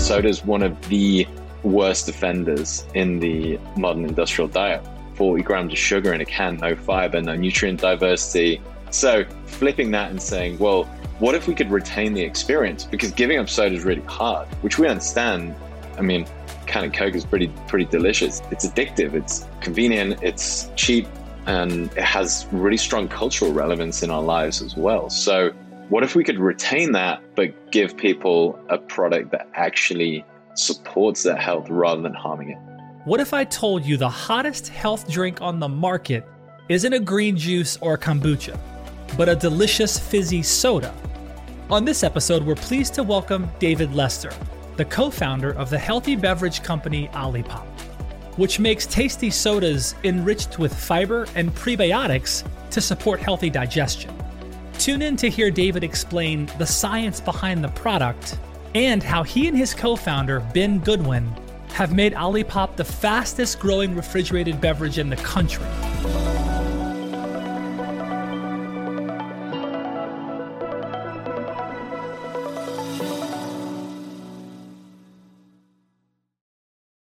Soda is one of the worst offenders in the modern industrial diet. 40 grams of sugar in a can, no fiber, no nutrient diversity. So flipping that and saying, well, what if we could retain the experience? Because giving up soda is really hard, which we understand. I mean, can of Coke is pretty pretty delicious. It's addictive. It's convenient. It's cheap, and it has really strong cultural relevance in our lives as well. So, what if we could retain that, but give people a product that actually supports their health rather than harming it? What if I told you the hottest health drink on the market isn't a green juice or kombucha, but a delicious fizzy soda? On this episode, we're pleased to welcome David Lester, the co founder of the healthy beverage company Olipop, which makes tasty sodas enriched with fiber and prebiotics to support healthy digestion. Tune in to hear David explain the science behind the product and how he and his co founder, Ben Goodwin, have made Olipop the fastest growing refrigerated beverage in the country.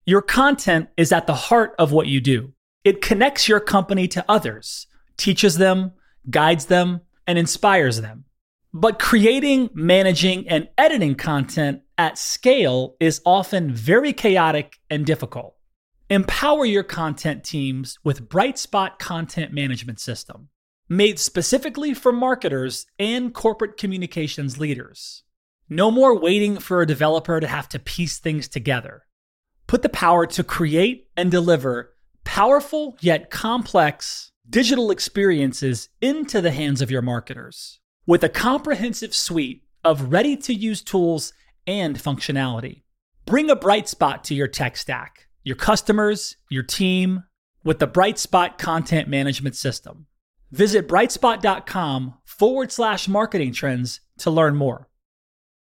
Your content is at the heart of what you do. It connects your company to others, teaches them, guides them, and inspires them. But creating, managing, and editing content at scale is often very chaotic and difficult. Empower your content teams with Brightspot Content Management System, made specifically for marketers and corporate communications leaders. No more waiting for a developer to have to piece things together. Put the power to create and deliver powerful yet complex digital experiences into the hands of your marketers with a comprehensive suite of ready to use tools and functionality. Bring a bright spot to your tech stack, your customers, your team with the Brightspot content management system. Visit brightspot.com forward slash marketing trends to learn more.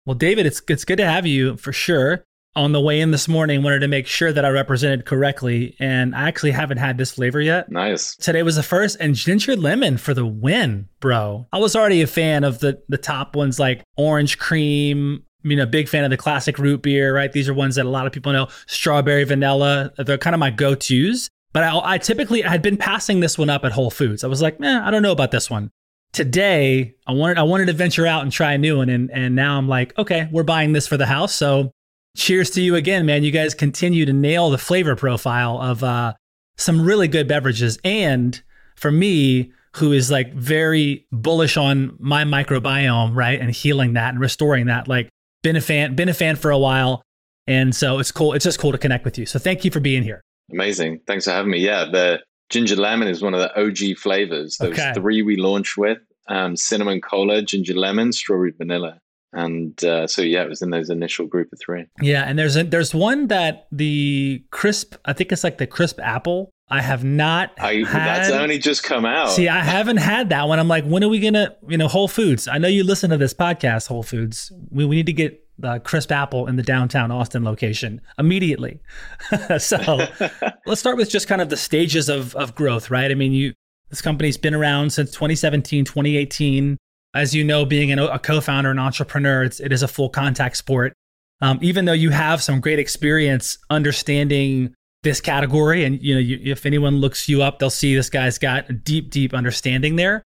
Well, David, it's, it's good to have you for sure on the way in this morning wanted to make sure that I represented correctly, and I actually haven't had this flavor yet. Nice. Today was the first, and ginger lemon for the win, bro. I was already a fan of the the top ones like orange cream. You know, big fan of the classic root beer, right? These are ones that a lot of people know. Strawberry, vanilla, they're kind of my go tos. But I, I typically I had been passing this one up at Whole Foods. I was like, eh, I don't know about this one. Today, I wanted I wanted to venture out and try a new one, and and now I'm like, okay, we're buying this for the house, so cheers to you again, man. You guys continue to nail the flavor profile of uh, some really good beverages. And for me, who is like very bullish on my microbiome, right, and healing that and restoring that, like been a fan, been a fan for a while, and so it's cool. It's just cool to connect with you. So thank you for being here. Amazing. Thanks for having me. Yeah, the ginger lemon is one of the OG flavors. Those okay. three we launched with um, cinnamon cola, ginger lemon, strawberry vanilla and uh, so yeah, it was in those initial group of three. Yeah, and there's a, there's one that the crisp, I think it's like the crisp apple. I have not. I, had, that's only just come out. See, I haven't had that one. I'm like, when are we gonna, you know, Whole Foods? I know you listen to this podcast, Whole Foods. We, we need to get the crisp apple in the downtown Austin location immediately. so let's start with just kind of the stages of of growth, right? I mean, you this company's been around since 2017, 2018 as you know, being an, a co-founder and entrepreneur, it's, it is a full contact sport. Um, even though you have some great experience understanding this category, and you know, you, if anyone looks you up, they'll see this guy's got a deep, deep understanding there.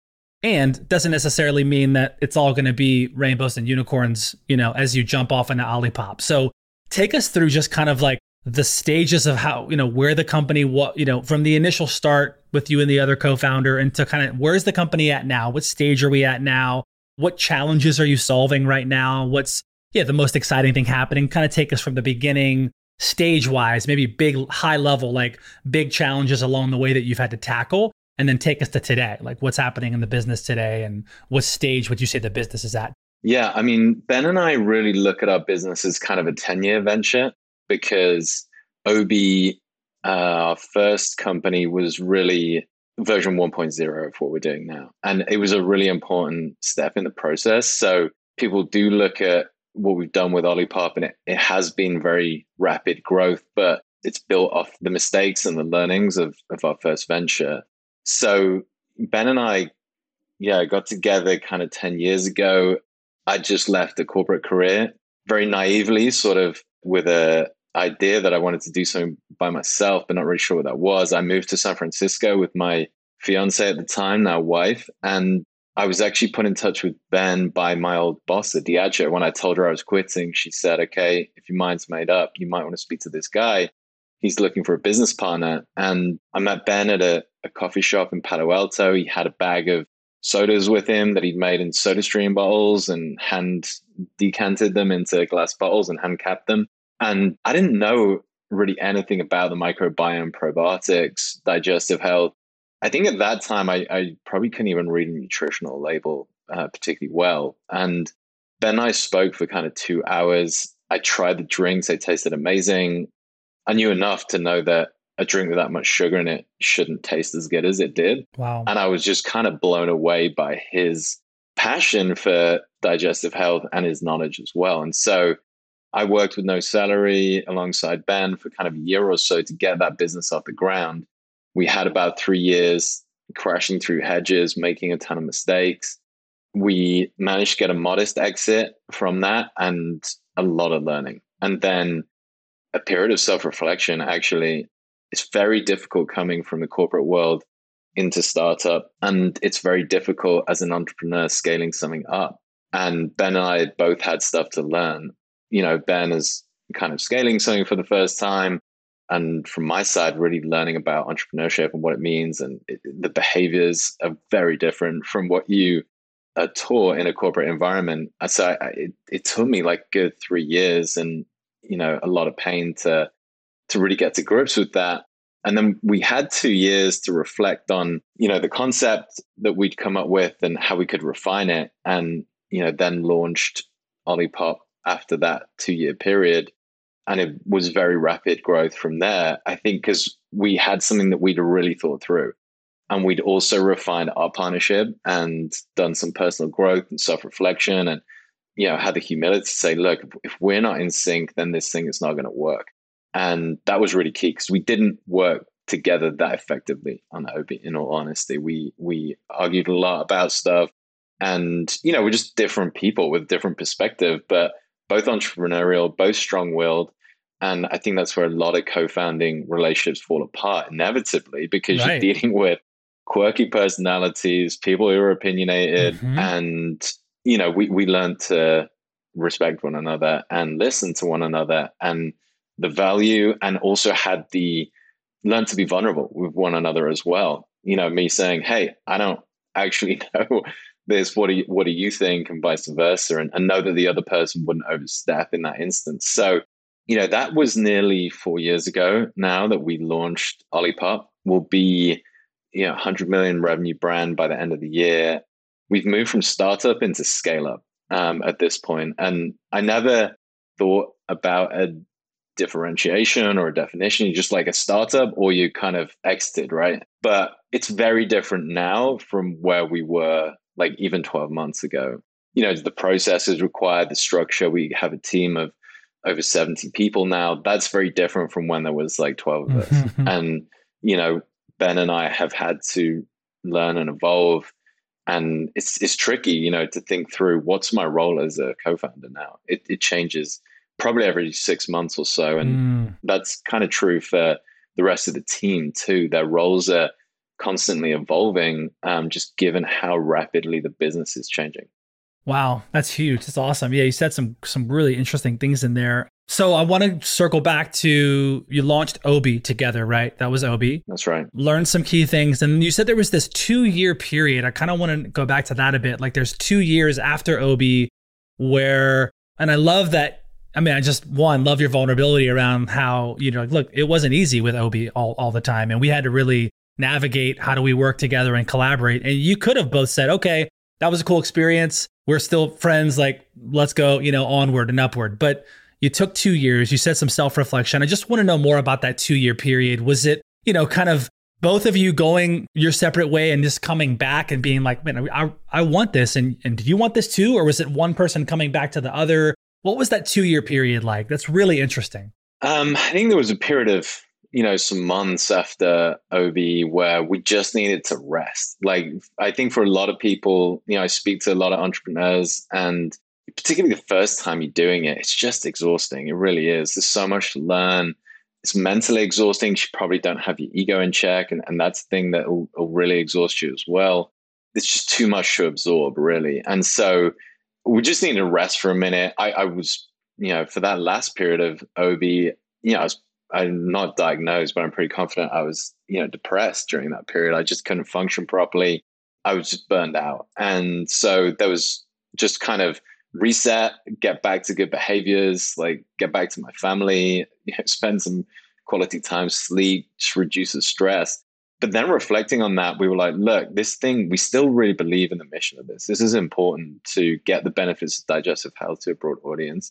And doesn't necessarily mean that it's all going to be rainbows and unicorns, you know, as you jump off into Olipop. So take us through just kind of like the stages of how you know where the company what you know from the initial start with you and the other co-founder and to kind of where's the company at now? What stage are we at now? What challenges are you solving right now? What's yeah the most exciting thing happening? Kind of take us from the beginning stage wise maybe big high level like big challenges along the way that you've had to tackle and then take us to today. Like what's happening in the business today and what stage would you say the business is at? Yeah i mean ben and i really look at our business as kind of a 10 year venture because Obi, uh, our first company, was really version 1.0 of what we're doing now. And it was a really important step in the process. So people do look at what we've done with Olipop, and it, it has been very rapid growth, but it's built off the mistakes and the learnings of, of our first venture. So Ben and I, yeah, got together kind of 10 years ago. I just left a corporate career very naively, sort of with a idea that I wanted to do something by myself, but not really sure what that was. I moved to San Francisco with my fiance at the time, now wife, and I was actually put in touch with Ben by my old boss at Diageo. When I told her I was quitting, she said, "Okay, if your mind's made up, you might want to speak to this guy. He's looking for a business partner." And I met Ben at a, a coffee shop in Palo Alto. He had a bag of sodas with him that he'd made in SodaStream bottles and hand decanted them into glass bottles and hand capped them. And I didn't know really anything about the microbiome, probiotics, digestive health. I think at that time, I, I probably couldn't even read a nutritional label uh, particularly well. And Ben and I spoke for kind of two hours. I tried the drinks, they tasted amazing. I knew enough to know that a drink with that much sugar in it shouldn't taste as good as it did. Wow. And I was just kind of blown away by his passion for digestive health and his knowledge as well. And so I worked with No salary alongside Ben for kind of a year or so to get that business off the ground. We had about three years crashing through hedges, making a ton of mistakes. We managed to get a modest exit from that and a lot of learning. And then a period of self reflection actually it's very difficult coming from the corporate world into startup and it's very difficult as an entrepreneur scaling something up and ben and i both had stuff to learn you know ben is kind of scaling something for the first time and from my side really learning about entrepreneurship and what it means and it, the behaviors are very different from what you are taught in a corporate environment uh, so I, it, it took me like good three years and you know a lot of pain to to really get to grips with that. And then we had two years to reflect on, you know, the concept that we'd come up with and how we could refine it. And, you know, then launched Olipop after that two year period. And it was very rapid growth from there. I think because we had something that we'd really thought through. And we'd also refined our partnership and done some personal growth and self reflection and, you know, had the humility to say, look, if we're not in sync, then this thing is not going to work. And that was really key because we didn't work together that effectively on Obi, in all honesty. We we argued a lot about stuff and you know, we're just different people with different perspective, but both entrepreneurial, both strong willed. And I think that's where a lot of co-founding relationships fall apart inevitably because right. you're dealing with quirky personalities, people who are opinionated, mm-hmm. and you know, we we learned to respect one another and listen to one another and the value and also had the learn to be vulnerable with one another as well. You know, me saying, "Hey, I don't actually know this. What do you What do you think?" and vice versa, and, and know that the other person wouldn't overstep in that instance. So, you know, that was nearly four years ago now that we launched Olipop. Will be you know 100 million revenue brand by the end of the year. We've moved from startup into scale up um, at this point, and I never thought about a differentiation or a definition. You just like a startup or you kind of exited, right? But it's very different now from where we were like even 12 months ago. You know, the processes required, the structure. We have a team of over 70 people now. That's very different from when there was like 12 of us. Mm-hmm. and, you know, Ben and I have had to learn and evolve. And it's it's tricky, you know, to think through what's my role as a co-founder now. It it changes probably every six months or so. And mm. that's kind of true for the rest of the team too. Their roles are constantly evolving, um, just given how rapidly the business is changing. Wow, that's huge. That's awesome. Yeah, you said some some really interesting things in there. So I want to circle back to you launched Obi together, right? That was Obi. That's right. Learned some key things, and you said there was this two year period. I kind of want to go back to that a bit. Like there's two years after Obi where, and I love that I mean, I just one love your vulnerability around how you know, Like, look, it wasn't easy with Obi all all the time, and we had to really navigate how do we work together and collaborate. And you could have both said, okay, that was a cool experience. We're still friends. Like, let's go, you know, onward and upward. But You took two years, you said some self reflection. I just want to know more about that two year period. Was it, you know, kind of both of you going your separate way and just coming back and being like, man, I, I want this. And, and did you want this too? Or was it one person coming back to the other? What was that two year period like? That's really interesting. Um, I think there was a period of, you know, some months after Obi where we just needed to rest. Like, I think for a lot of people, you know, I speak to a lot of entrepreneurs and particularly the first time you're doing it, it's just exhausting. It really is. There's so much to learn it's mentally exhausting. You probably don't have your ego in check, and, and that's the thing that will, will really exhaust you as well. It's just too much to absorb, really. And so we just need to rest for a minute. I, I was, you know, for that last period of Obi, you know, I was I'm not diagnosed, but I'm pretty confident I was, you know, depressed during that period. I just couldn't function properly. I was just burned out. And so there was just kind of reset, get back to good behaviors, like get back to my family, you know, spend some quality time, sleep, reduces stress. But then reflecting on that, we were like, look, this thing, we still really believe in the mission of this. This is important to get the benefits of digestive health to a broad audience.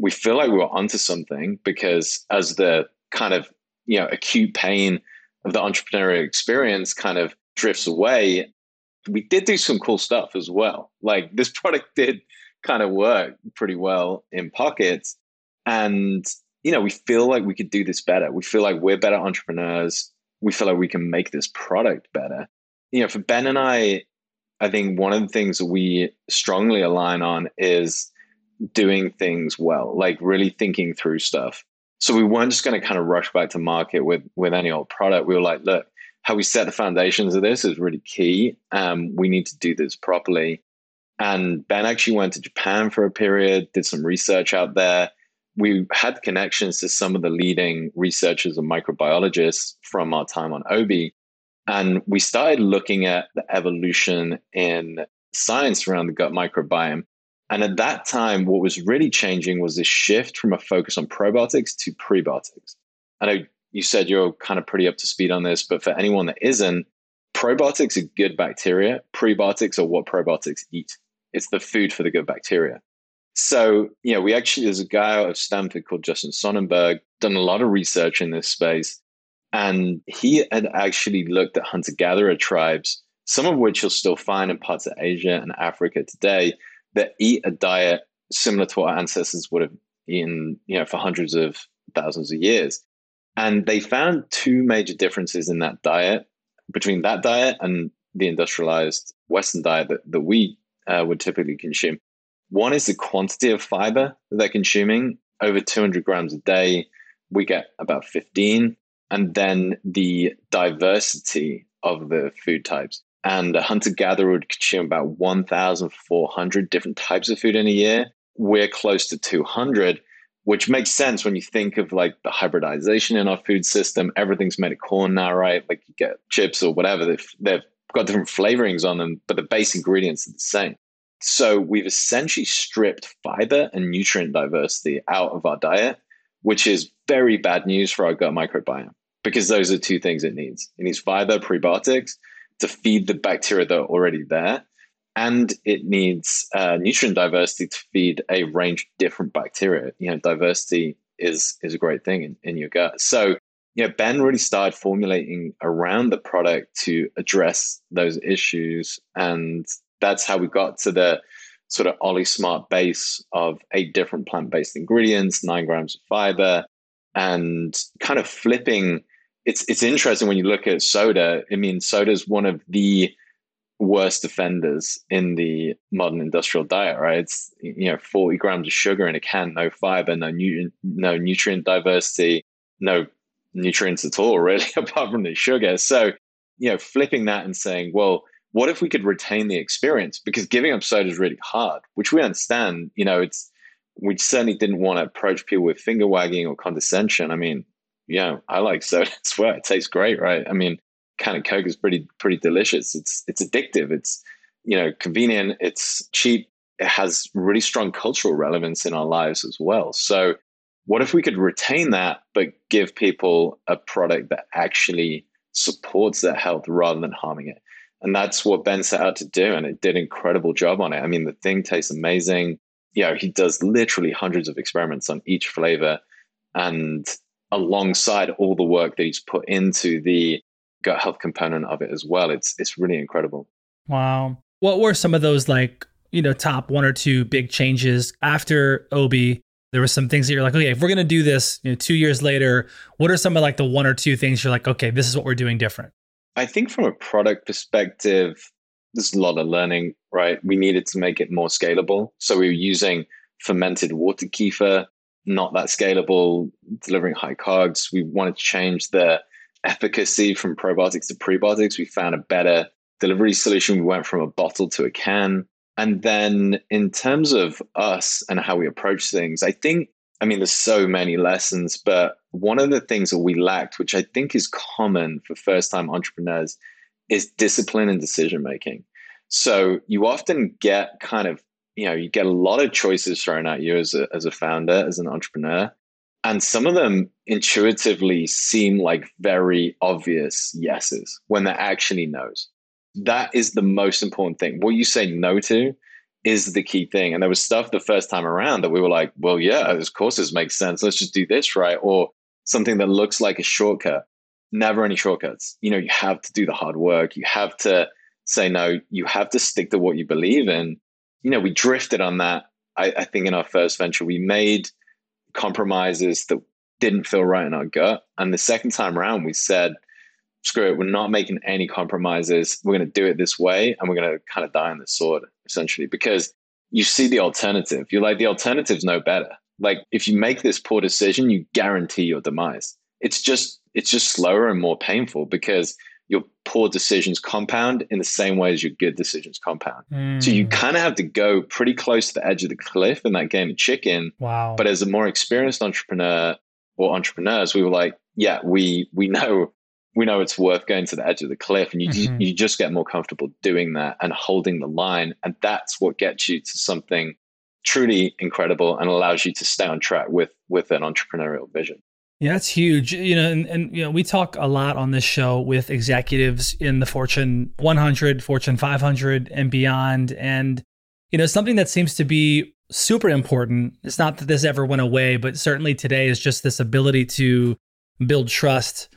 We feel like we were onto something because as the kind of, you know, acute pain of the entrepreneurial experience kind of drifts away, we did do some cool stuff as well. Like this product did kind of work pretty well in pockets. And, you know, we feel like we could do this better. We feel like we're better entrepreneurs. We feel like we can make this product better. You know, for Ben and I, I think one of the things that we strongly align on is doing things well, like really thinking through stuff. So we weren't just going to kind of rush back to market with with any old product. We were like, look, how we set the foundations of this is really key. Um, we need to do this properly. And Ben actually went to Japan for a period, did some research out there. We had connections to some of the leading researchers and microbiologists from our time on Obi. And we started looking at the evolution in science around the gut microbiome. And at that time, what was really changing was this shift from a focus on probiotics to prebiotics. I know you said you're kind of pretty up to speed on this, but for anyone that isn't, probiotics are good bacteria. Prebiotics are what probiotics eat. It's the food for the good bacteria. So, you know, we actually, there's a guy out of Stanford called Justin Sonnenberg, done a lot of research in this space. And he had actually looked at hunter gatherer tribes, some of which you'll still find in parts of Asia and Africa today, that eat a diet similar to what our ancestors would have eaten, you know, for hundreds of thousands of years. And they found two major differences in that diet between that diet and the industrialized Western diet that, that we uh, would typically consume. One is the quantity of fiber that they're consuming, over 200 grams a day. We get about 15. And then the diversity of the food types. And a hunter gatherer would consume about 1,400 different types of food in a year. We're close to 200, which makes sense when you think of like the hybridization in our food system. Everything's made of corn now, right? Like you get chips or whatever, they've, they've got different flavorings on them, but the base ingredients are the same. So we've essentially stripped fiber and nutrient diversity out of our diet, which is very bad news for our gut microbiome because those are two things it needs. It needs fiber, prebiotics to feed the bacteria that are already there, and it needs uh, nutrient diversity to feed a range of different bacteria. You know, diversity is is a great thing in, in your gut. So you know, Ben really started formulating around the product to address those issues. And that's how we got to the sort of OLISMART base of eight different plant based ingredients, nine grams of fiber, and kind of flipping. It's, it's interesting when you look at soda. I mean, soda is one of the worst offenders in the modern industrial diet, right? It's you know 40 grams of sugar in a can, no fiber, no nu- no nutrient diversity, no nutrients at all, really, apart from the sugar. So, you know, flipping that and saying, well, what if we could retain the experience? Because giving up soda is really hard, which we understand. You know, it's we certainly didn't want to approach people with finger wagging or condescension. I mean, know, I like soda. I swear, it tastes great, right? I mean, can of Coke is pretty pretty delicious. It's it's addictive. It's you know convenient. It's cheap. It has really strong cultural relevance in our lives as well. So what if we could retain that, but give people a product that actually supports their health rather than harming it? And that's what Ben set out to do. And it did an incredible job on it. I mean, the thing tastes amazing. you know, he does literally hundreds of experiments on each flavor. And alongside all the work that he's put into the gut health component of it as well, it's it's really incredible. Wow. What were some of those like, you know, top one or two big changes after Obi? There were some things that you're like, okay, if we're gonna do this, you know, two years later, what are some of like the one or two things you're like, okay, this is what we're doing different? I think from a product perspective, there's a lot of learning, right? We needed to make it more scalable. So we were using fermented water kefir, not that scalable, delivering high COGS. We wanted to change the efficacy from probiotics to prebiotics. We found a better delivery solution. We went from a bottle to a can. And then in terms of us and how we approach things, I think, I mean, there's so many lessons, but one of the things that we lacked, which I think is common for first time entrepreneurs, is discipline and decision making. So you often get kind of, you know, you get a lot of choices thrown at you as a, as a founder, as an entrepreneur. And some of them intuitively seem like very obvious yeses when they're actually no's. That is the most important thing. What you say no to is the key thing. And there was stuff the first time around that we were like, well, yeah, of course this makes sense. Let's just do this, right? Or something that looks like a shortcut never any shortcuts. You know, you have to do the hard work. You have to say no. You have to stick to what you believe in. You know, we drifted on that. I, I think in our first venture, we made compromises that didn't feel right in our gut. And the second time around, we said, screw it, we're not making any compromises. We're going to do it this way and we're going to kind of die on the sword, essentially, because you see the alternative. You're like, the alternative's no better. Like, if you make this poor decision, you guarantee your demise. It's just it's just slower and more painful because your poor decisions compound in the same way as your good decisions compound. Mm. So you hmm. kind of have to go pretty close to the edge of the cliff in that game of chicken. Wow. But as a more experienced entrepreneur or entrepreneurs, we were like, yeah, we we know we know it's worth going to the edge of the cliff and you mm-hmm. you just get more comfortable doing that and holding the line and that's what gets you to something truly incredible and allows you to stay on track with with an entrepreneurial vision. Yeah, that's huge. You know, and, and you know, we talk a lot on this show with executives in the Fortune 100, Fortune 500, and beyond. And you know, something that seems to be super important. It's not that this ever went away, but certainly today is just this ability to build trust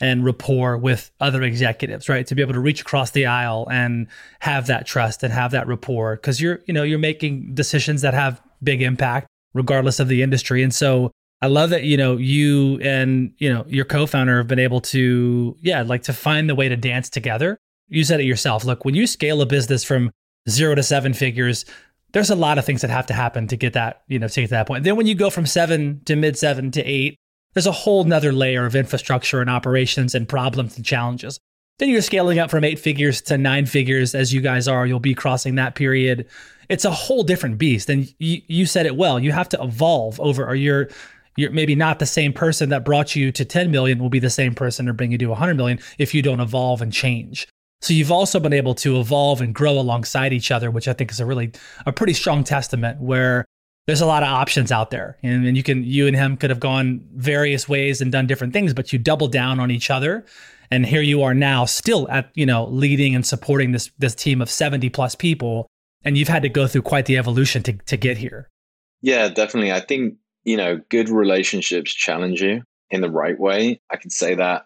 and rapport with other executives, right? To be able to reach across the aisle and have that trust and have that rapport because you're, you know, you're making decisions that have big impact regardless of the industry. And so I love that you know you and you know your co-founder have been able to yeah like to find the way to dance together. You said it yourself. Look, when you scale a business from zero to seven figures, there's a lot of things that have to happen to get that you know to get to that point. Then when you go from seven to mid seven to eight, there's a whole nother layer of infrastructure and operations and problems and challenges. Then you're scaling up from eight figures to nine figures as you guys are. You'll be crossing that period. It's a whole different beast. And you, you said it well. You have to evolve over, or you're you're maybe not the same person that brought you to 10 million will be the same person to bring you to 100 million if you don't evolve and change. So you've also been able to evolve and grow alongside each other, which I think is a really a pretty strong testament where there's a lot of options out there. And, and you can you and him could have gone various ways and done different things, but you double down on each other. And here you are now still at, you know, leading and supporting this this team of 70 plus people. And you've had to go through quite the evolution to to get here. Yeah, definitely. I think you know, good relationships challenge you in the right way. I can say that,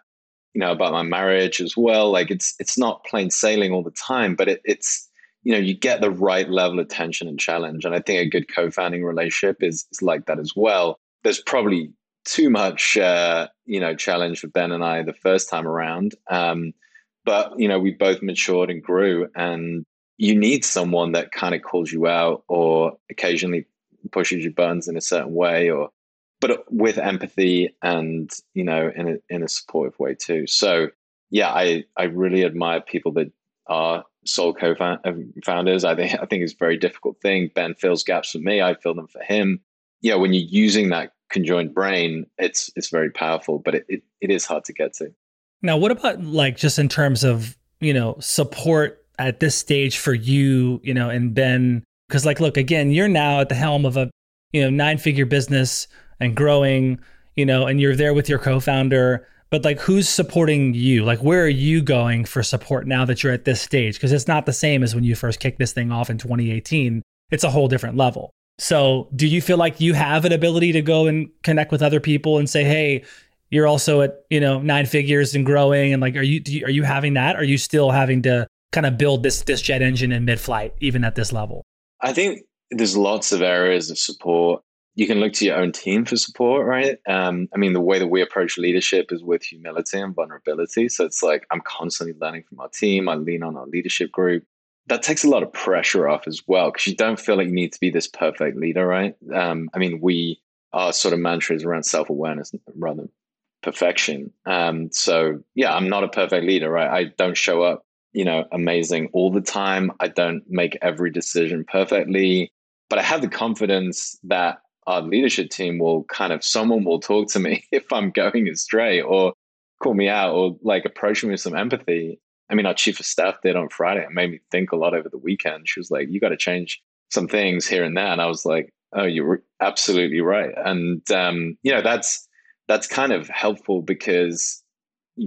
you know, about my marriage as well. Like it's it's not plain sailing all the time, but it, it's you know, you get the right level of tension and challenge. And I think a good co-founding relationship is, is like that as well. There's probably too much, uh, you know, challenge for Ben and I the first time around. Um, but you know, we both matured and grew, and you need someone that kind of calls you out or occasionally pushes your buttons in a certain way or but with empathy and you know in a in a supportive way too. So yeah i i really admire people that are sole co-founders uh, i think i think it's a very difficult thing. Ben fills gaps for me. I fill them for him. Yeah when you're using that conjoined brain it's it's very powerful but it, it, it is hard to get to. Now what about like just in terms of you know support at this stage for you you know and ben because, like, look, again, you're now at the helm of a, you know, nine figure business and growing, you know, and you're there with your co founder. But, like, who's supporting you? Like, where are you going for support now that you're at this stage? Because it's not the same as when you first kicked this thing off in 2018. It's a whole different level. So, do you feel like you have an ability to go and connect with other people and say, "Hey, you're also at you know nine figures and growing," and like, are you, you are you having that? Are you still having to kind of build this this jet engine in mid flight, even at this level? I think there's lots of areas of support. You can look to your own team for support, right? Um, I mean, the way that we approach leadership is with humility and vulnerability. So it's like I'm constantly learning from our team. I lean on our leadership group that takes a lot of pressure off as well because you don't feel like you need to be this perfect leader, right? Um, I mean, we our sort of mantra is around self awareness rather than perfection. Um, so yeah, I'm not a perfect leader, right? I don't show up, you know, amazing all the time. I don't make every decision perfectly, but I have the confidence that our leadership team will kind of someone will talk to me if I'm going astray or call me out or like approach me with some empathy I mean, our chief of staff did on Friday. It made me think a lot over the weekend. She was like, "You got to change some things here and there," and I was like, "Oh, you're absolutely right." And um, you know, that's that's kind of helpful because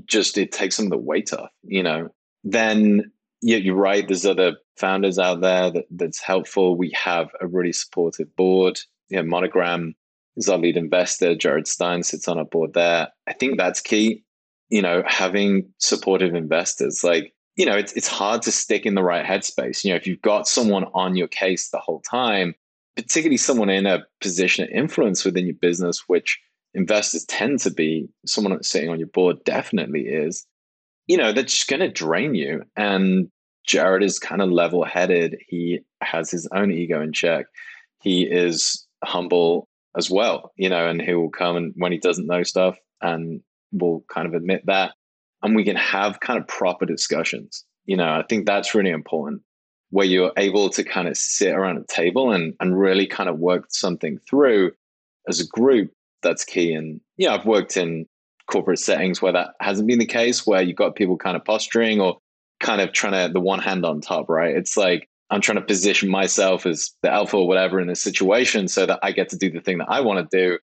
just it takes some of the weight off. You know, then you're right. There's other founders out there that, that's helpful. We have a really supportive board. You know, Monogram is our lead investor. Jared Stein sits on our board there. I think that's key you know, having supportive investors, like, you know, it's, it's hard to stick in the right headspace. You know, if you've got someone on your case the whole time, particularly someone in a position of influence within your business, which investors tend to be, someone sitting on your board definitely is, you know, that's going to drain you. And Jared is kind of level headed. He has his own ego in check. He is humble as well, you know, and he will come and when he doesn't know stuff and will kind of admit that and we can have kind of proper discussions you know i think that's really important where you're able to kind of sit around a table and and really kind of work something through as a group that's key and yeah i've worked in corporate settings where that hasn't been the case where you've got people kind of posturing or kind of trying to the one hand on top right it's like i'm trying to position myself as the alpha or whatever in this situation so that i get to do the thing that i want to do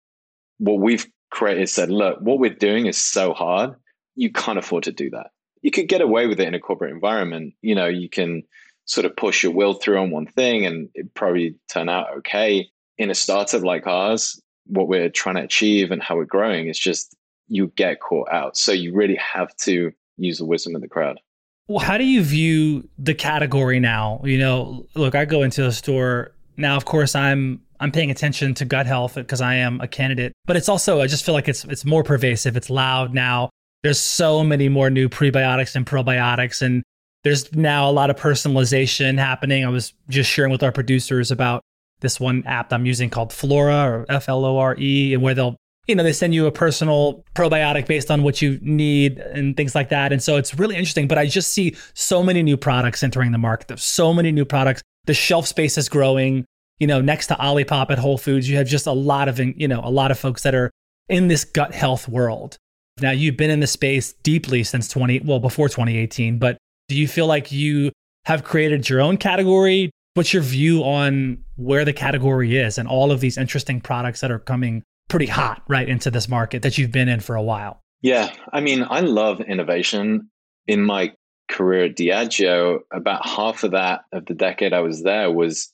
what we've creators said, look, what we're doing is so hard, you can't afford to do that. You could get away with it in a corporate environment. You know, you can sort of push your will through on one thing and it probably turn out okay. In a startup like ours, what we're trying to achieve and how we're growing is just you get caught out. So you really have to use the wisdom of the crowd. Well, how do you view the category now? You know, look, I go into a store now. Of course, I'm I'm paying attention to gut health because I am a candidate, but it's also I just feel like it's it's more pervasive. It's loud now. There's so many more new prebiotics and probiotics and there's now a lot of personalization happening. I was just sharing with our producers about this one app I'm using called Flora or F L O R E and where they'll you know, they send you a personal probiotic based on what you need and things like that. And so it's really interesting. But I just see so many new products entering the market. There's so many new products. The shelf space is growing you know, next to Olipop at Whole Foods, you have just a lot of, you know, a lot of folks that are in this gut health world. Now, you've been in the space deeply since 20, well, before 2018, but do you feel like you have created your own category? What's your view on where the category is and all of these interesting products that are coming pretty hot right into this market that you've been in for a while? Yeah, I mean, I love innovation. In my career at Diageo, about half of that of the decade I was there was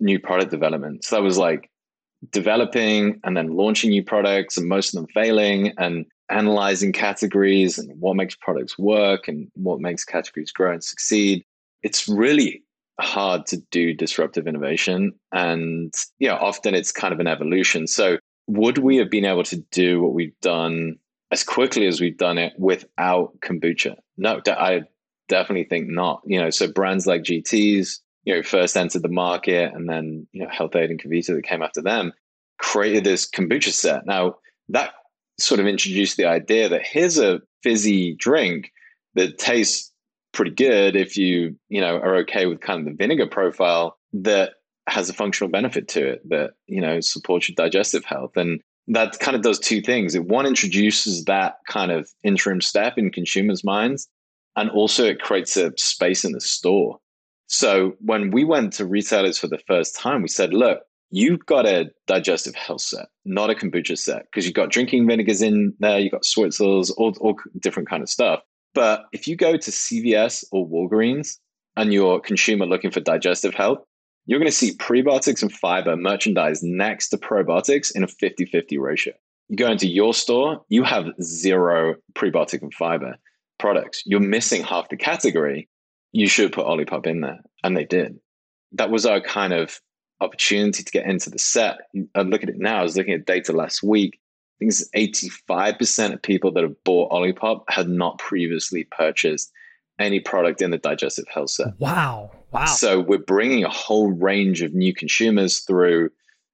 new product development. So that was like developing and then launching new products and most of them failing and analyzing categories and what makes products work and what makes categories grow and succeed. It's really hard to do disruptive innovation. And yeah, often it's kind of an evolution. So would we have been able to do what we've done as quickly as we've done it without kombucha? No, I definitely think not. You know, so brands like GTs, you know, first entered the market and then, you know, Health-Ade and KeVita that came after them created this kombucha set. Now, that sort of introduced the idea that here's a fizzy drink that tastes pretty good if you, you know, are okay with kind of the vinegar profile that has a functional benefit to it that, you know, supports your digestive health. And that kind of does two things. It one introduces that kind of interim step in consumers' minds, and also it creates a space in the store so when we went to retailers for the first time, we said, look, you've got a digestive health set, not a kombucha set, because you've got drinking vinegars in there, you've got switchels, all, all different kind of stuff. But if you go to CVS or Walgreens and you're a consumer looking for digestive health, you're going to see prebiotics and fiber merchandise next to probiotics in a 50 50 ratio. You go into your store, you have zero prebiotic and fiber products. You're missing half the category. You should put Olipop in there. And they did. That was our kind of opportunity to get into the set. I look at it now. I was looking at data last week. I think it's 85% of people that have bought Olipop had not previously purchased any product in the digestive health set. Wow. Wow. So we're bringing a whole range of new consumers through,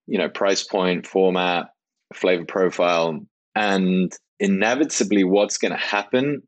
you know, price point, format, flavor profile, and inevitably what's going to happen,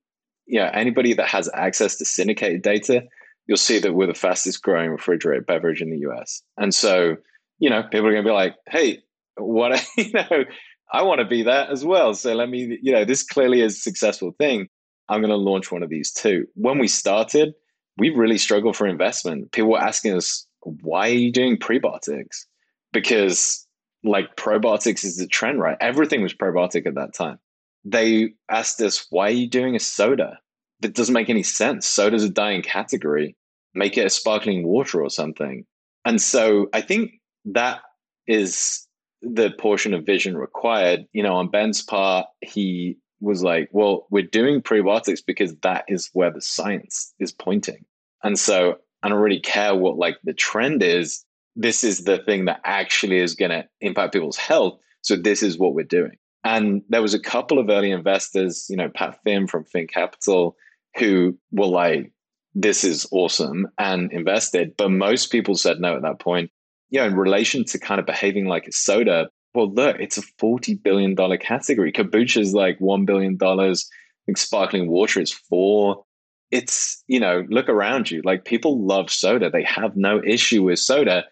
you know, anybody that has access to syndicated data, you'll see that we're the fastest growing refrigerated beverage in the US. And so, you know, people are going to be like, "Hey, what you know, I want to be that as well. So let me, you know, this clearly is a successful thing. I'm going to launch one of these too. When we started, we really struggled for investment. People were asking us, why are you doing prebiotics? Because like probiotics is the trend, right? Everything was probiotic at that time. They asked us, why are you doing a soda? That doesn't make any sense. Soda's a dying category. Make it a sparkling water or something. And so I think that is the portion of vision required. You know, on Ben's part, he was like, well, we're doing prebiotics because that is where the science is pointing. And so I don't really care what like the trend is. This is the thing that actually is going to impact people's health. So this is what we're doing. And there was a couple of early investors, you know, Pat Finn from Finn Capital, who were like, this is awesome and invested. But most people said no at that point. Yeah, in relation to kind of behaving like a soda, well, look, it's a $40 billion category. Kombucha is like $1 billion. Think sparkling water is four. It's, you know, look around you. Like people love soda. They have no issue with soda.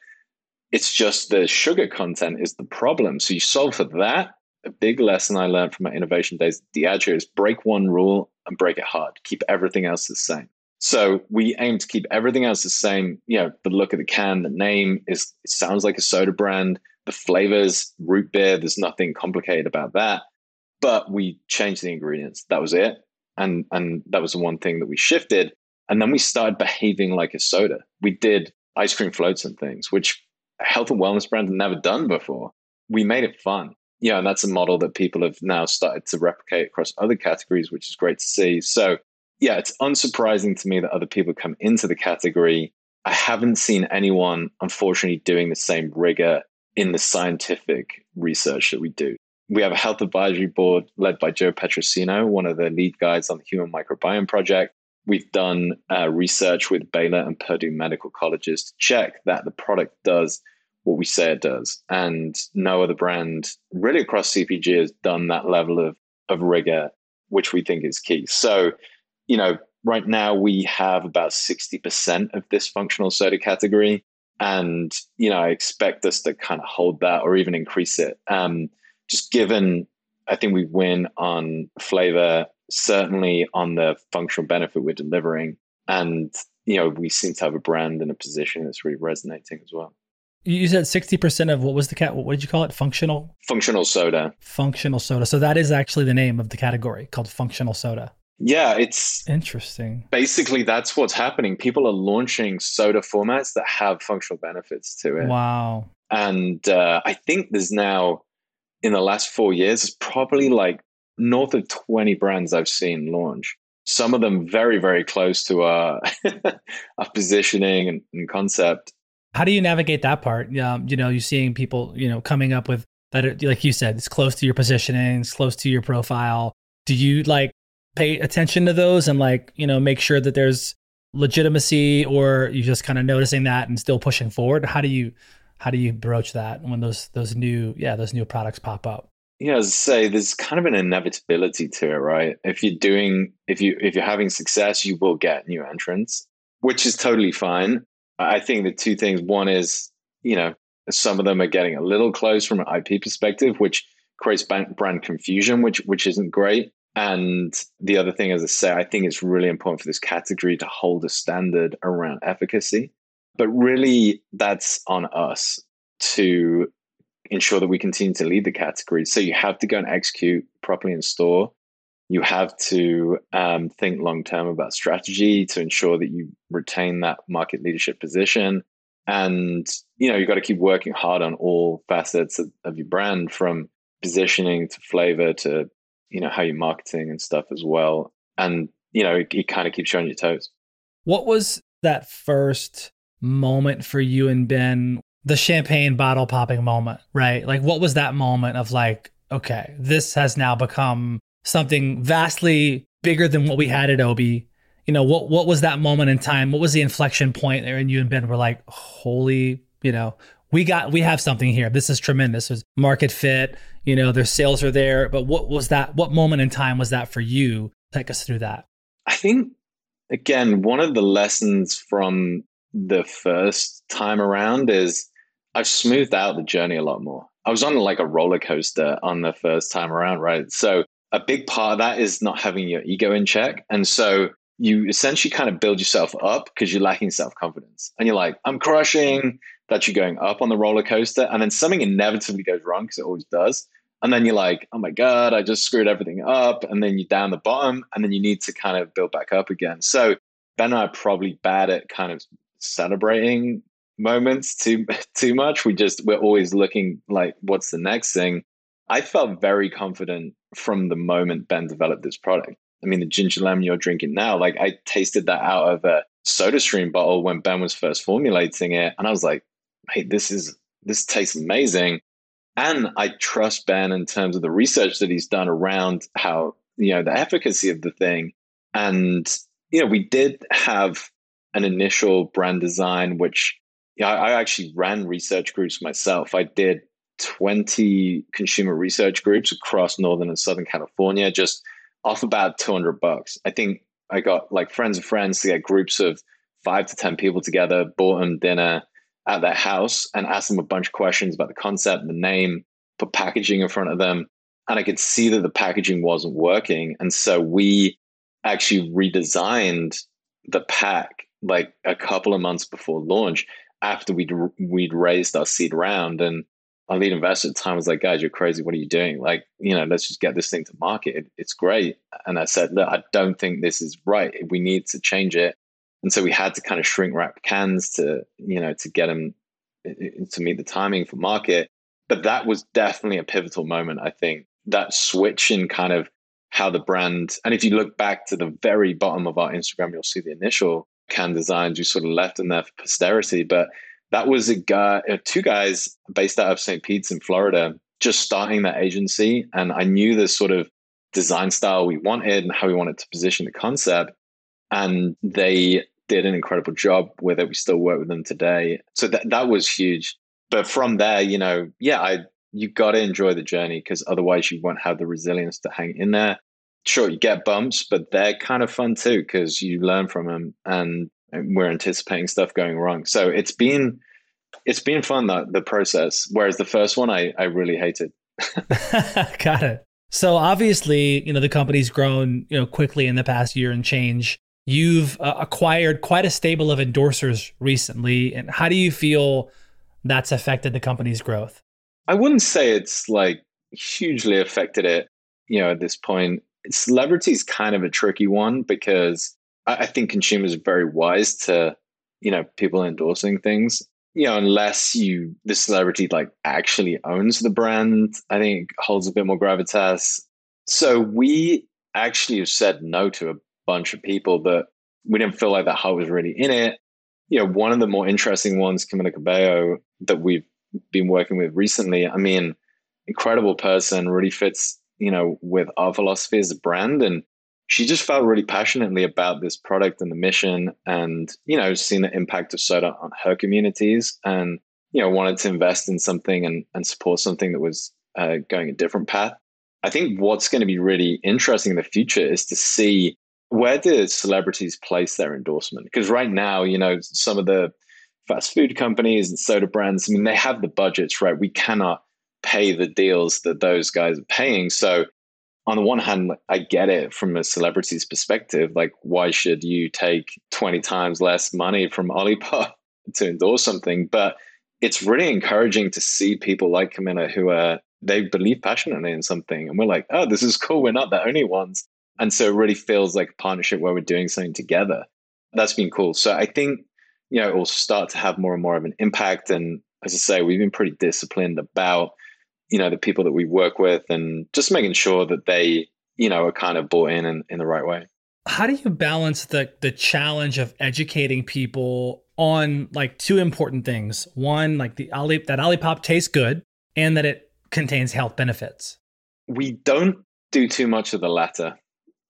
It's just the sugar content is the problem. So you solve for that. A big lesson I learned from my innovation days at Diageo is break one rule and break it hard. Keep everything else the same. So we aim to keep everything else the same. You know, the look of the can, the name is it sounds like a soda brand the flavors, root beer, there's nothing complicated about that. But we changed the ingredients. That was it. And and that was the one thing that we shifted. And then we started behaving like a soda. We did ice cream floats and things, which health and wellness brand had never done before. We made it fun. Yeah, and that's a model that people have now started to replicate across other categories, which is great to see. So yeah, it's unsurprising to me that other people come into the category. I haven't seen anyone, unfortunately, doing the same rigor in the scientific research that we do. We have a health advisory board led by Joe Petrosino, one of the lead guides on the Human Microbiome Project. We've done uh, research with Baylor and Purdue medical colleges to check that the product does what we say it does. And no other brand, really across CPG, has done that level of, of rigor, which we think is key. So, you know, right now we have about 60% of this functional soda category and you know I expect us to kind of hold that or even increase it. Um, just given, I think we win on flavor, certainly on the functional benefit we're delivering, and you know we seem to have a brand and a position that's really resonating as well. You said sixty percent of what was the cat? What did you call it? Functional. Functional soda. Functional soda. So that is actually the name of the category called functional soda. Yeah, it's interesting. Basically, that's what's happening. People are launching soda formats that have functional benefits to it. Wow. And uh, I think there's now, in the last four years, it's probably like north of 20 brands I've seen launch. Some of them very, very close to our, our positioning and, and, concept. How do you navigate that part? Um, you know, you're seeing people, you know, coming up with that, like you said, it's close to your positioning, it's close to your profile. Do you like pay attention to those and like you know make sure that there's legitimacy or you just kind of noticing that and still pushing forward. How do you how do you broach that when those those new yeah those new products pop up? Yeah as I say there's kind of an inevitability to it right? If you're doing if you if you're having success you will get new entrants which is totally fine. I think the two things one is you know some of them are getting a little close from an ip perspective which creates brand confusion which which isn't great and the other thing, as I say, I think it's really important for this category to hold a standard around efficacy. But really, that's on us to ensure that we continue to lead the category. So you have to go and execute properly in store. You have to um, think long term about strategy to ensure that you retain that market leadership position. And, you know, you've got to keep working hard on all facets of, of your brand from positioning to flavor to, you know, how you're marketing and stuff as well. And, you know, it, it kind of keeps you on your toes. What was that first moment for you and Ben? The champagne bottle popping moment, right? Like, what was that moment of like, okay, this has now become something vastly bigger than what we had at Obi? You know, what what was that moment in time? What was the inflection point there? And you and Ben were like, holy, you know, we got we have something here. This is tremendous. It's market fit. You know, their sales are there. But what was that? What moment in time was that for you? Take us through that. I think again, one of the lessons from the first time around is I've smoothed out the journey a lot more. I was on like a roller coaster on the first time around, right? So a big part of that is not having your ego in check. And so you essentially kind of build yourself up because you're lacking self confidence. And you're like, I'm crushing that you're going up on the roller coaster. And then something inevitably goes wrong because it always does. And then you're like, oh my God, I just screwed everything up. And then you're down the bottom and then you need to kind of build back up again. So Ben and I are probably bad at kind of celebrating moments too too much. We just we're always looking like what's the next thing. I felt very confident from the moment Ben developed this product. I mean, the ginger lemon you're drinking now, like I tasted that out of a soda stream bottle when Ben was first formulating it. And I was like, hey, this is this tastes amazing. And I trust Ben in terms of the research that he's done around how, you know, the efficacy of the thing. And, you know, we did have an initial brand design, which yeah, I actually ran research groups myself. I did 20 consumer research groups across Northern and Southern California, just off about 200 bucks. I think I got like friends of friends to get groups of five to 10 people together, bought them dinner at their house and asked them a bunch of questions about the concept, the name, put packaging in front of them. And I could see that the packaging wasn't working. And so we actually redesigned the pack like a couple of months before launch after we'd we'd raised our seed round and our lead investor at the time was like, guys, you're crazy. What are you doing? Like, you know, let's just get this thing to market. It, it's great. And I said, look, I don't think this is right. We need to change it. And so we had to kind of shrink wrap cans to, you know, to get them to meet the timing for market. But that was definitely a pivotal moment, I think. That switch in kind of how the brand, and if you look back to the very bottom of our Instagram, you'll see the initial can designs you sort of left in there for posterity. But that was a guy, uh, two guys based out of St. Pete's in Florida, just starting that agency. And I knew the sort of design style we wanted and how we wanted to position the concept. And they did an incredible job with it. We still work with them today. So that, that was huge. But from there, you know, yeah, I you got to enjoy the journey because otherwise you won't have the resilience to hang in there. Sure, you get bumps, but they're kind of fun too because you learn from them and we're anticipating stuff going wrong. So it's been it's been fun the the process. Whereas the first one I I really hated. Got it. So obviously, you know, the company's grown, you know, quickly in the past year and change. You've uh, acquired quite a stable of endorsers recently, and how do you feel that's affected the company's growth? I wouldn't say it's like hugely affected it, you know, at this point. Celebrity is kind of a tricky one because I think consumers are very wise to, you know, people endorsing things. You know, unless you the celebrity like actually owns the brand, I think holds a bit more gravitas. So we actually have said no to a bunch of people that we didn't feel like that heart was really in it. You know, one of the more interesting ones, Camila Cabello, that we've been working with recently. I mean, incredible person, really fits, you know, with our philosophy as a brand. And she just felt really passionately about this product and the mission and you know seen the impact of soda on her communities and you know wanted to invest in something and, and support something that was uh, going a different path i think what's going to be really interesting in the future is to see where do celebrities place their endorsement because right now you know some of the fast food companies and soda brands i mean they have the budgets right we cannot pay the deals that those guys are paying so on the one hand, I get it from a celebrity's perspective. Like, why should you take 20 times less money from Olipop to endorse something? But it's really encouraging to see people like Camila who are, they believe passionately in something. And we're like, oh, this is cool. We're not the only ones. And so it really feels like a partnership where we're doing something together. That's been cool. So I think you know, it will start to have more and more of an impact. And as I say, we've been pretty disciplined about, you know, the people that we work with and just making sure that they, you know, are kind of bought in in, in the right way. How do you balance the the challenge of educating people on like two important things? One, like the Ali that Olipop tastes good and that it contains health benefits. We don't do too much of the latter.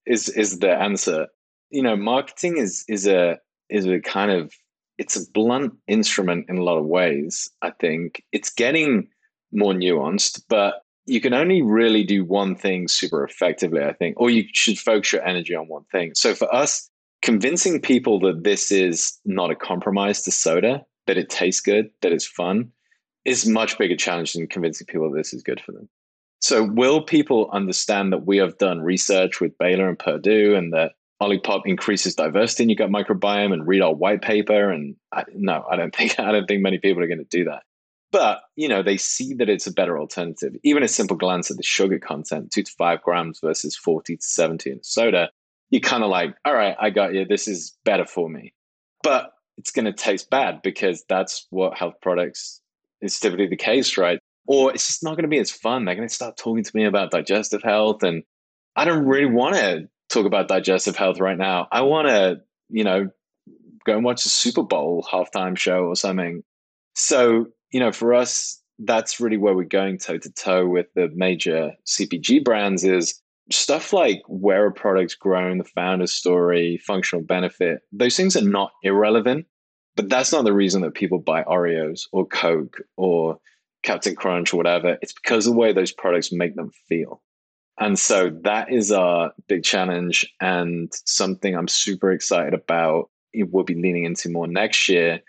Is is the answer? You know, marketing is is a is a kind of it's a blunt instrument in a lot of ways. I think it's getting more nuanced, but you can only really do one thing super effectively, I think, or you should focus your energy on one thing. So for us, convincing people that this is not a compromise to soda, that it tastes good, that it's fun, is much bigger challenge than convincing people this is good for them. So will people understand that we have done research with Baylor and Purdue and that Olipop increases diversity in your gut microbiome and read our white paper? And I, no, I don't think I don't think many people are going to do that. But you know, they see that it's a better alternative. Even a simple glance at the sugar content, two to five grams versus 40 to 70 in soda, you're kind of like, all right, I got you. This is better for me. But it's going to taste bad because that's what health products is typically the case, right? Or it's just not going to be as fun. They're going to start talking to me about digestive health. And I don't really want to talk about digestive health right now. I want to, you know, go and watch a Super Bowl halftime show or something. So you know, for us, that's really where we're going toe to toe with the major CPG brands is stuff like where a product's grown, the founder story, functional benefit. Those things are not irrelevant, but that's not the reason that people buy Oreos or Coke or Captain Crunch or whatever. It's because of the way those products make them feel. And so that is our big challenge and something I'm super excited about. We'll be leaning into more next year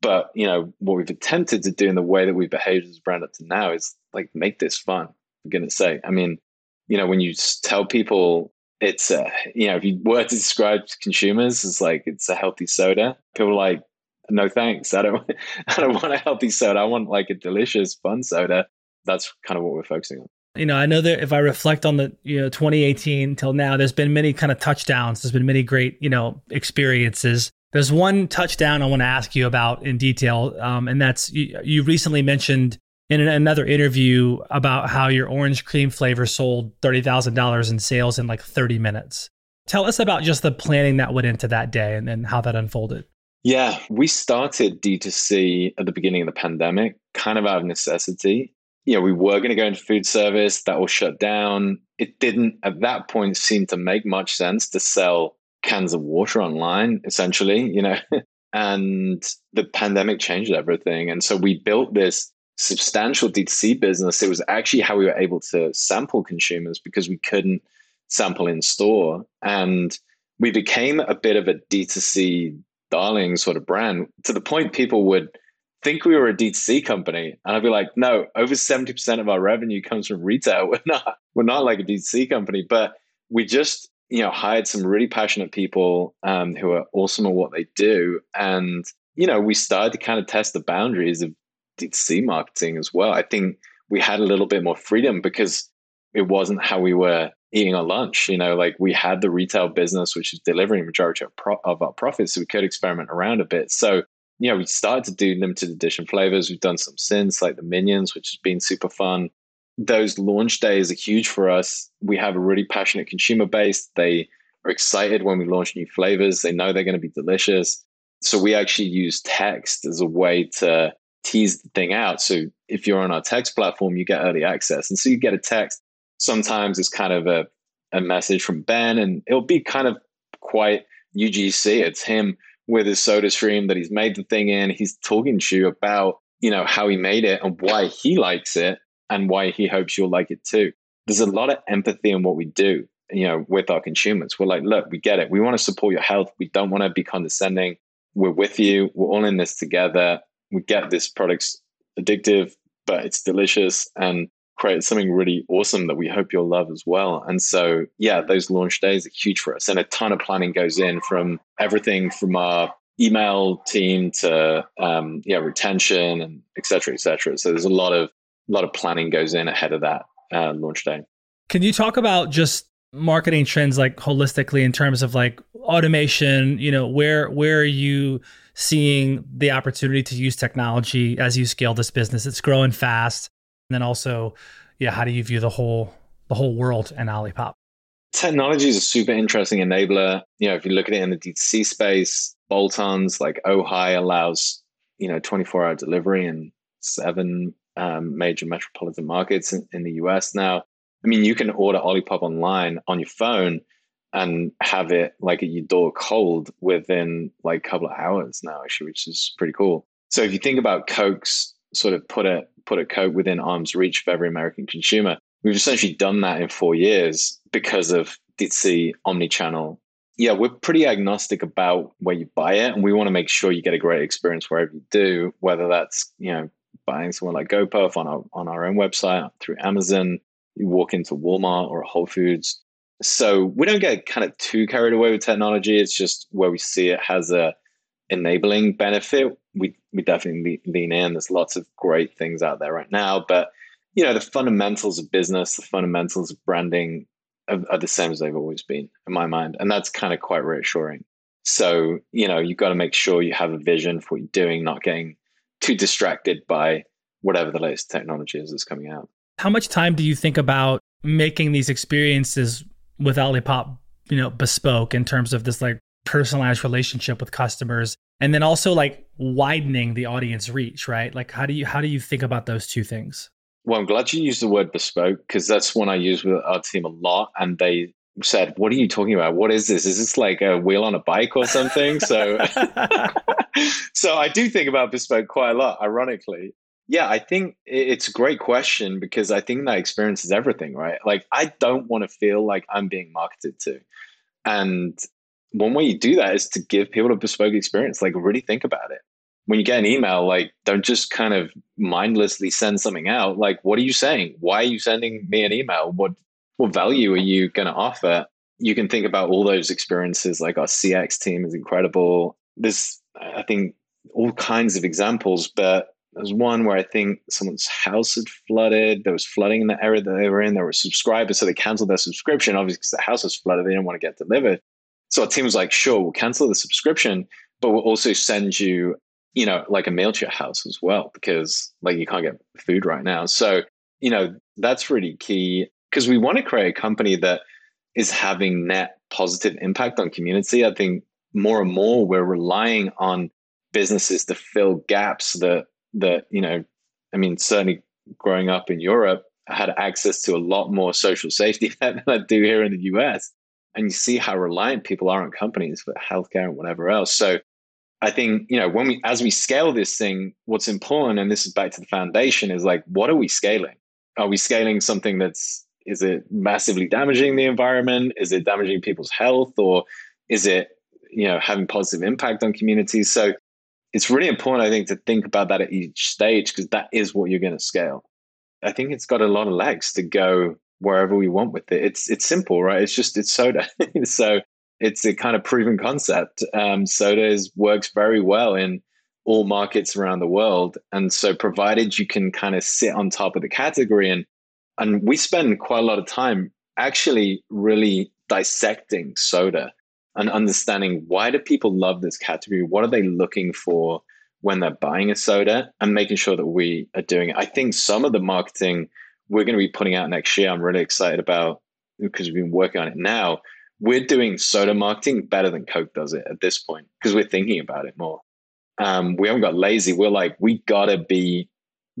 but you know what we've attempted to do in the way that we've behaved as a brand up to now is like make this fun. I'm gonna say. I mean, you know, when you tell people it's a, you know, if you were to describe to consumers as like it's a healthy soda, people like, no thanks. I don't I don't want a healthy soda. I want like a delicious, fun soda. That's kind of what we're focusing on. You know, I know that if I reflect on the, you know, 2018 till now, there's been many kind of touchdowns. There's been many great, you know, experiences. There's one touchdown I want to ask you about in detail, um, and that's you, you, recently mentioned in another interview about how your orange cream flavor sold thirty thousand dollars in sales in like thirty minutes. Tell us about just the planning that went into that day and, and how that unfolded. Yeah, we started D2C at the beginning of the pandemic, kind of out of necessity. You know, we were going to go into food service, that was shut down. It didn't at that point seem to make much sense to sell cans of water online, essentially, you know, and the pandemic changed everything. And so we built this substantial D2C business. It was actually how we were able to sample consumers because we couldn't sample in store. And we became a bit of a D2C darling sort of brand to the point people would think we were a D2C company. And I'd be like, no, over 70% of our revenue comes from retail. We're not, we're not like a D2C company, but we just you know, hired some really passionate people um, who are awesome at what they do. And, you know, we started to kind of test the boundaries of D2C marketing as well. I think we had a little bit more freedom because it wasn't how we were eating our lunch. You know, like we had the retail business, which is delivering majority of, pro- of our profits. So we could experiment around a bit. So, you know, we started to do limited edition flavors. We've done some since, like the Minions, which has been super fun those launch days are huge for us. We have a really passionate consumer base. They are excited when we launch new flavors. They know they're going to be delicious. So we actually use text as a way to tease the thing out. So if you're on our text platform, you get early access. And so you get a text. Sometimes it's kind of a, a message from Ben, and it'll be kind of quite UGC. It's him with his soda stream that he's made the thing in. He's talking to you about, you know, how he made it and why he likes it and why he hopes you'll like it too. There's a lot of empathy in what we do, you know, with our consumers. We're like, look, we get it. We want to support your health. We don't want to be condescending. We're with you. We're all in this together. We get this product's addictive, but it's delicious and create something really awesome that we hope you'll love as well. And so, yeah, those launch days are huge for us. And a ton of planning goes in from everything from our email team to um, yeah, retention and et cetera, et cetera. So there's a lot of a lot of planning goes in ahead of that uh, launch day. Can you talk about just marketing trends like holistically in terms of like automation? You know, where where are you seeing the opportunity to use technology as you scale this business. It's growing fast. And then also, yeah, how do you view the whole the whole world and Olipop? Technology is a super interesting enabler. You know, if you look at it in the D2C space, bolt-ons like Ohi allows, you know, 24-hour delivery in seven um, major metropolitan markets in, in the US now. I mean, you can order Olipop online on your phone and have it like at your door cold within like a couple of hours now, actually, which is pretty cool. So if you think about Coke's sort of put a put a Coke within arm's reach of every American consumer, we've essentially done that in four years because of D2C omni-channel. Yeah, we're pretty agnostic about where you buy it, and we want to make sure you get a great experience wherever you do, whether that's you know buying somewhere like GoPuff on our on our own website through Amazon, you walk into Walmart or Whole Foods. So we don't get kind of too carried away with technology. It's just where we see it has a enabling benefit. We we definitely lean in. There's lots of great things out there right now, but you know the fundamentals of business, the fundamentals of branding are, are the same as they've always been in my mind, and that's kind of quite reassuring. So you know you've got to make sure you have a vision for what you're doing, not getting too distracted by whatever the latest technology is that's coming out. How much time do you think about making these experiences with Olipop, you know, bespoke in terms of this like personalized relationship with customers and then also like widening the audience reach, right? Like how do you how do you think about those two things? Well, I'm glad you used the word bespoke because that's one I use with our team a lot and they said, "What are you talking about? What is this? Is this like a wheel on a bike or something?" so so I do think about bespoke quite a lot ironically. Yeah, I think it's a great question because I think that experience is everything, right? Like, I don't want to feel like I'm being marketed to. And one way you do that is to give people a bespoke experience. Like, really think about it. When you get an email, like, don't just kind of mindlessly send something out. Like, what are you saying? Why are you sending me an email? What what value are you going to offer? You can think about all those experiences. Like, our CX team is incredible. There's, I think, all kinds of examples, but there's one where I think someone's house had flooded. There was flooding in the area that they were in. There were subscribers, so they canceled their subscription. Obviously, because the house was flooded, they didn't want to get delivered. So our team was like, "Sure, we'll cancel the subscription, but we'll also send you, you know, like a meal house as well, because like you can't get food right now." So you know that's really key because we want to create a company that is having net positive impact on community. I think more and more we're relying on businesses to fill gaps that that you know i mean certainly growing up in europe i had access to a lot more social safety net than i do here in the us and you see how reliant people are on companies for healthcare and whatever else so i think you know when we as we scale this thing what's important and this is back to the foundation is like what are we scaling are we scaling something that's is it massively damaging the environment is it damaging people's health or is it you know having positive impact on communities so it's really important, I think, to think about that at each stage because that is what you're going to scale. I think it's got a lot of legs to go wherever we want with it. It's it's simple, right? It's just it's soda, so it's a kind of proven concept. Um, soda works very well in all markets around the world, and so provided you can kind of sit on top of the category and and we spend quite a lot of time actually really dissecting soda and understanding why do people love this category? What are they looking for when they're buying a soda and making sure that we are doing it. I think some of the marketing we're going to be putting out next year, I'm really excited about because we've been working on it now. We're doing soda marketing better than Coke does it at this point because we're thinking about it more. Um, we haven't got lazy. We're like, we gotta be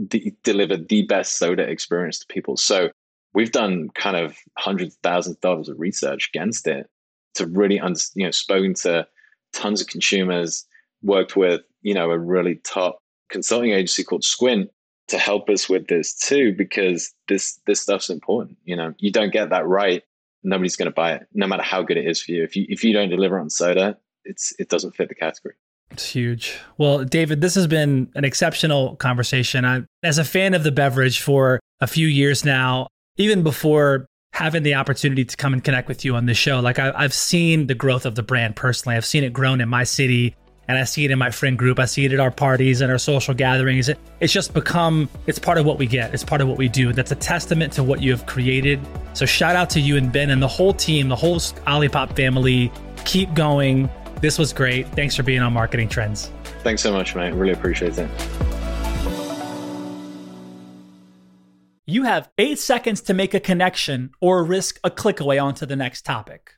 de- deliver the best soda experience to people. So we've done kind of hundreds of thousands of dollars of research against it to really, under, you know, spoken to tons of consumers, worked with, you know, a really top consulting agency called Squint to help us with this too, because this this stuff's important. You know, you don't get that right, nobody's going to buy it, no matter how good it is for you. If you if you don't deliver on soda, it's it doesn't fit the category. It's huge. Well, David, this has been an exceptional conversation. I, as a fan of the beverage for a few years now, even before having the opportunity to come and connect with you on this show. Like I, have seen the growth of the brand personally. I've seen it grown in my city and I see it in my friend group. I see it at our parties and our social gatherings. It, it's just become, it's part of what we get. It's part of what we do. That's a testament to what you have created. So shout out to you and Ben and the whole team, the whole Olipop family. Keep going. This was great. Thanks for being on Marketing Trends. Thanks so much, mate. Really appreciate it. You have eight seconds to make a connection or risk a click away onto the next topic.